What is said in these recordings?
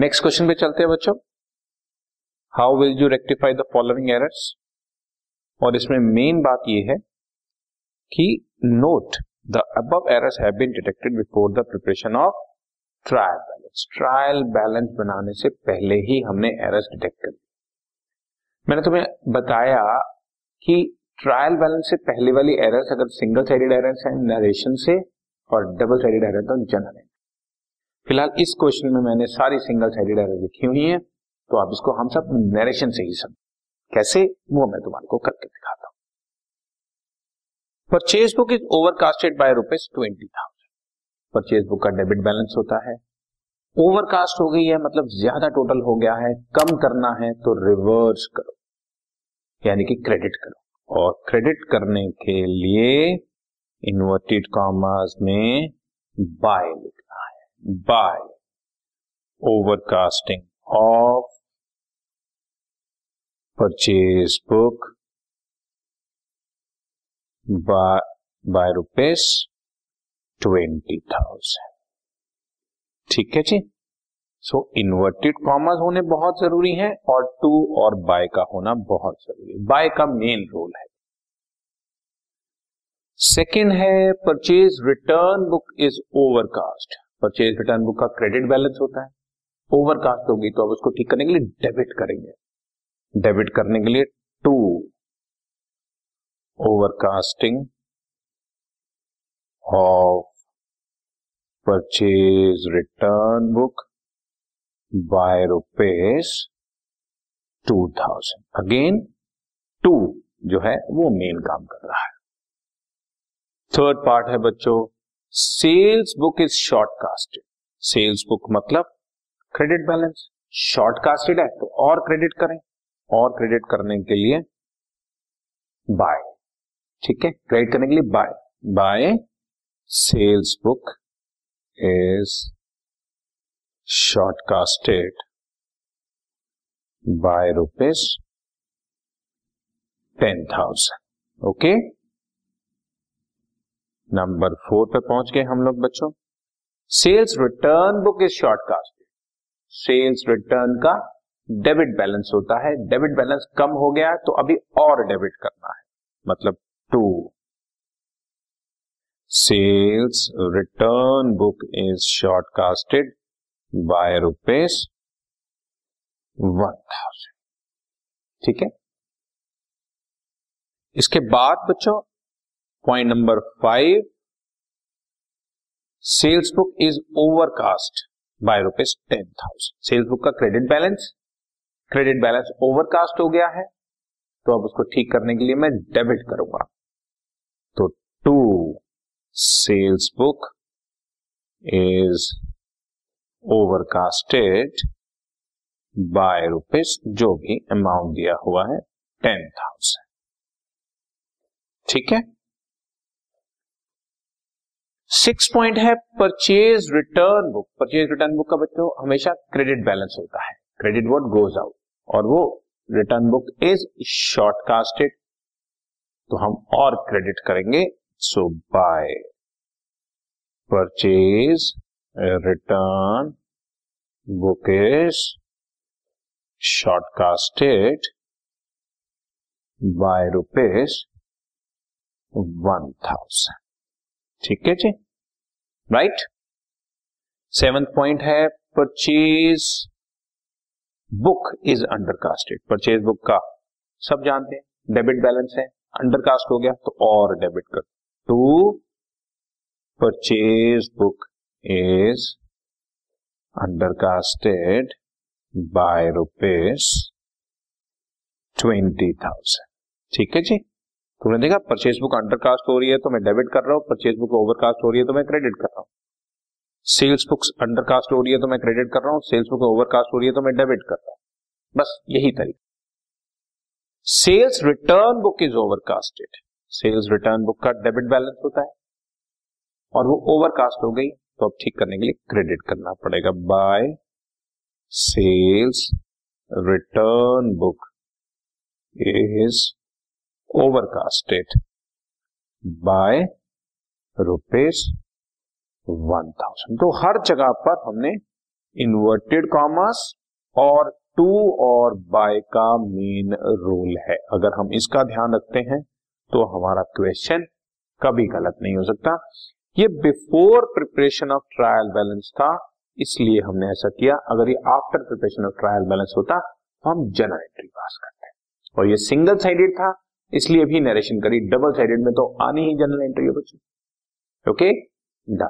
Next question पे चलते हैं बच्चों। How will you rectify the following errors और इसमें मेन बात यह है कि note the above errors have been detected before the preparation of trial balance trial balance बनाने से पहले ही हमने एरर्स डिटेक्ट कर मैंने तुम्हें बताया कि ट्रायल बैलेंस से पहले वाली एरर्स अगर सिंगल साइडेड एरर्स हैं नरेशन से और डबल साइडेड एरर तो जनरल फ़िलहाल इस क्वेश्चन में मैंने सारी सिंगल साइडेड एरर लिखी हुई है तो आप इसको हम सब नरेशन से ही समझ। कैसे? वो मैं तुम्हारे को करके दिखाता हूँ। Purchase book is overcasted by rupees twenty thousand purchase book का डेबिट बैलेंस होता है। ओवरकास्ट हो गई है मतलब ज़्यादा टोटल हो गया है, कम करना है तो रिवर्स करो। यानी कि क्रेडिट करो। और क्रेडिट करने के लिए इन्वर्टेड कॉमर्स में बाय लिखना है by overcasting of purchase book by rupees twenty thousand ठीक है जी? सो इन्वर्टेड कॉमर्स होने बहुत ज़रूरी है और टू और बाय का होना बहुत ज़रूरी है। बाय का मेन रोल है। सेकेंड है purchase return book is overcast purchase return book का क्रेडिट बैलेंस होता है। ओवरकास्ट होगी तो अब उसको ठीक करने के लिए डेबिट करेंगे। डेबिट करने के लिए to overcasting of purchase return book by rupees two thousand again to जो है, वो मेन काम कर रहा है। थर्ड पार्ट है बच्चों sales book is short casted sales book मतलब क्रेडिट बैलेंस शॉर्ट कास्टेड है तो और क्रेडिट करें। और क्रेडिट करने के लिए बाय ठीक है? क्रेडिट करने के लिए by by sales book is shortcasted by rupees ten thousand okay number four पे पहुँच गए हम लोग बच्चों। Sales return book is shortcasted sales return का डेबिट बैलेंस होता है। डेबिट बैलेंस कम हो गया तो अभी और डेबिट करना है। मतलब to sales return book is shortcasted by rupees one thousand ठीक है? इसके बाद बच्चों point number five sales book is overcast by rupees ten thousand sales book का credit balance credit balance overcast हो गया है तो अब उसको ठीक करने के लिए मैं डेबिट करूँगा। तो to sales book is overcasted by rupees जो भी अमाउंट दिया हुआ है टेन थाउज़ेंड ठीक है? सिक्स पॉइंट है purchase return book. Purchase return book का बच्चों, हमेशा क्रेडिट बैलेंस होता है। Credit what goes out. और वो रिटर्न बुक इज़ शॉर्टकास्टेड। तो हम और क्रेडिट करेंगे। So by. Purchase return book is shortcasted by rupees one thousand. ठीक है जी? राइट सेवेंथ पॉइंट है purchase book is undercasted purchase book का सब जानते हैं डेबिट बैलेंस है अंडरकास्ट हो गया तो और डेबिट कर। To purchase book is undercasted by rupees twenty thousand ठीक है जी? तुमने देखा परचेज बुक अंडरकास्ट हो रही है तो मैं डेबिट कर रहा हूँ परचेज बुक ओवरकास्ट हो रही है तो मैं क्रेडिट कर रहा हूँ। सेल्स बुक्स अंडरकास्ट हो रही है तो मैं क्रेडिट कर रहा हूँ सेल्स बुक ओवरकास्ट हो रही है तो मैं डेबिट कर रहा हूँ। बस यही तरीका। Sales return book is overcasted sales return book का डेबिट बैलेंस होता है। और वो ओवरकास्ट हो गई तो अब ठीक करने के लिए क्रेडिट करना पड़ेगा। By sales return book is overcasted by rupees one thousand तो हर जगह पर हमने इन्वर्टेड कॉमर्स और टू और बाय का मेन रोल है। अगर हम इसका ध्यान रखते हैं तो हमारा क्वेश्चन कभी गलत नहीं हो सकता। ये before preparation of trial balance था, इसलिए हमने ऐसा किया। अगर ये after preparation of trial balance होता तो हम जनरल एंट्री पास करते। और ये सिंगल साइडेड था इसलिए भी नरेशन करी डबल साइडेड में तो आनी ही जनरल है बच्चों okay done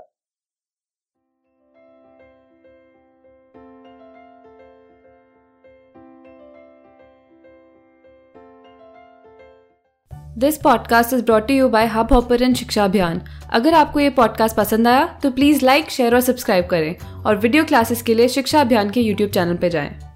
this podcast is brought you by Hub Hopper Shiksha Abhiyan अगर आपको ये पॉडकास्ट पसंद आया तो प्लीज़ लाइक शेयर और सब्सक्राइब करें। और वीडियो क्लासेस के लिए शिक्षा अभियान के यूट्यूब चैनल पर जाएँ।